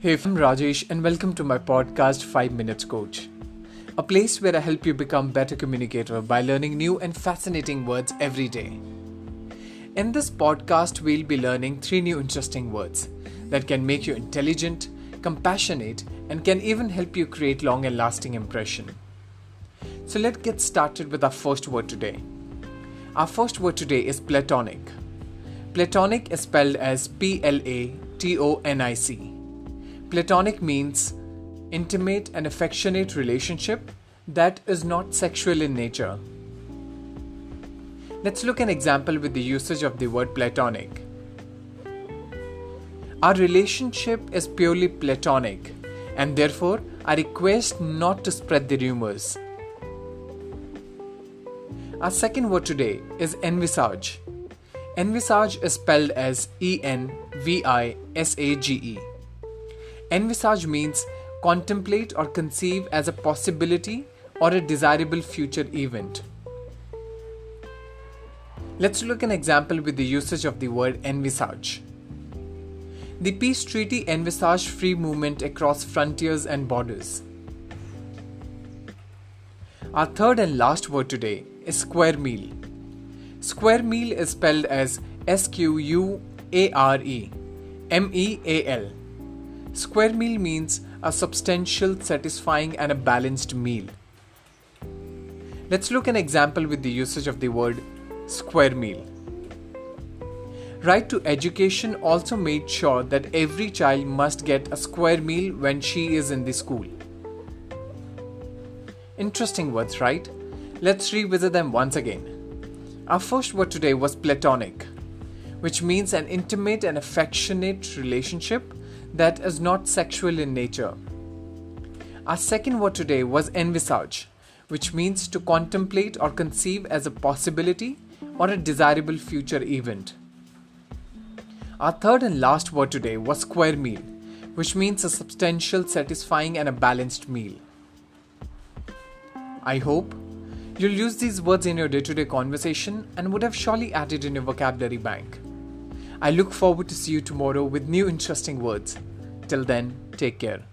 Hey, I'm Rajesh, and welcome to my podcast 5 Minutes Coach, a place where I help you become better communicator by learning new and fascinating words every day. In this podcast, we'll be learning three new interesting words that can make you intelligent, compassionate, and can even help you create long and lasting impression. So let's get started with our first word today. Our first word today is platonic. Platonic is spelled as P L A T O N I C. Platonic means intimate and affectionate relationship that is not sexual in nature. Let's look an example with the usage of the word platonic. Our relationship is purely platonic and therefore I request not to spread the rumors. Our second word today is envisage. Envisage is spelled as E N V I S A G E. Envisage means contemplate or conceive as a possibility or a desirable future event. Let's look an example with the usage of the word envisage. The peace treaty envisaged free movement across frontiers and borders. Our third and last word today is square meal. Square meal is spelled as S Q U A R E M E A L. Square meal means a substantial, satisfying, and a balanced meal. Let's look an example with the usage of the word square meal. Right to Education also made sure that every child must get a square meal when she is in the school. Interesting words, right? Let's revisit them once again. Our first word today was platonic, which means an intimate and affectionate relationship that is not sexual in nature. Our second word today was envisage, which means to contemplate or conceive as a possibility or a desirable future event. Our third and last word today was square meal, which means a substantial, satisfying, and a balanced meal. I hope you'll use these words in your day to day conversation and would have surely added in your vocabulary bank. I look forward to see you tomorrow with new interesting words. Till then, take care.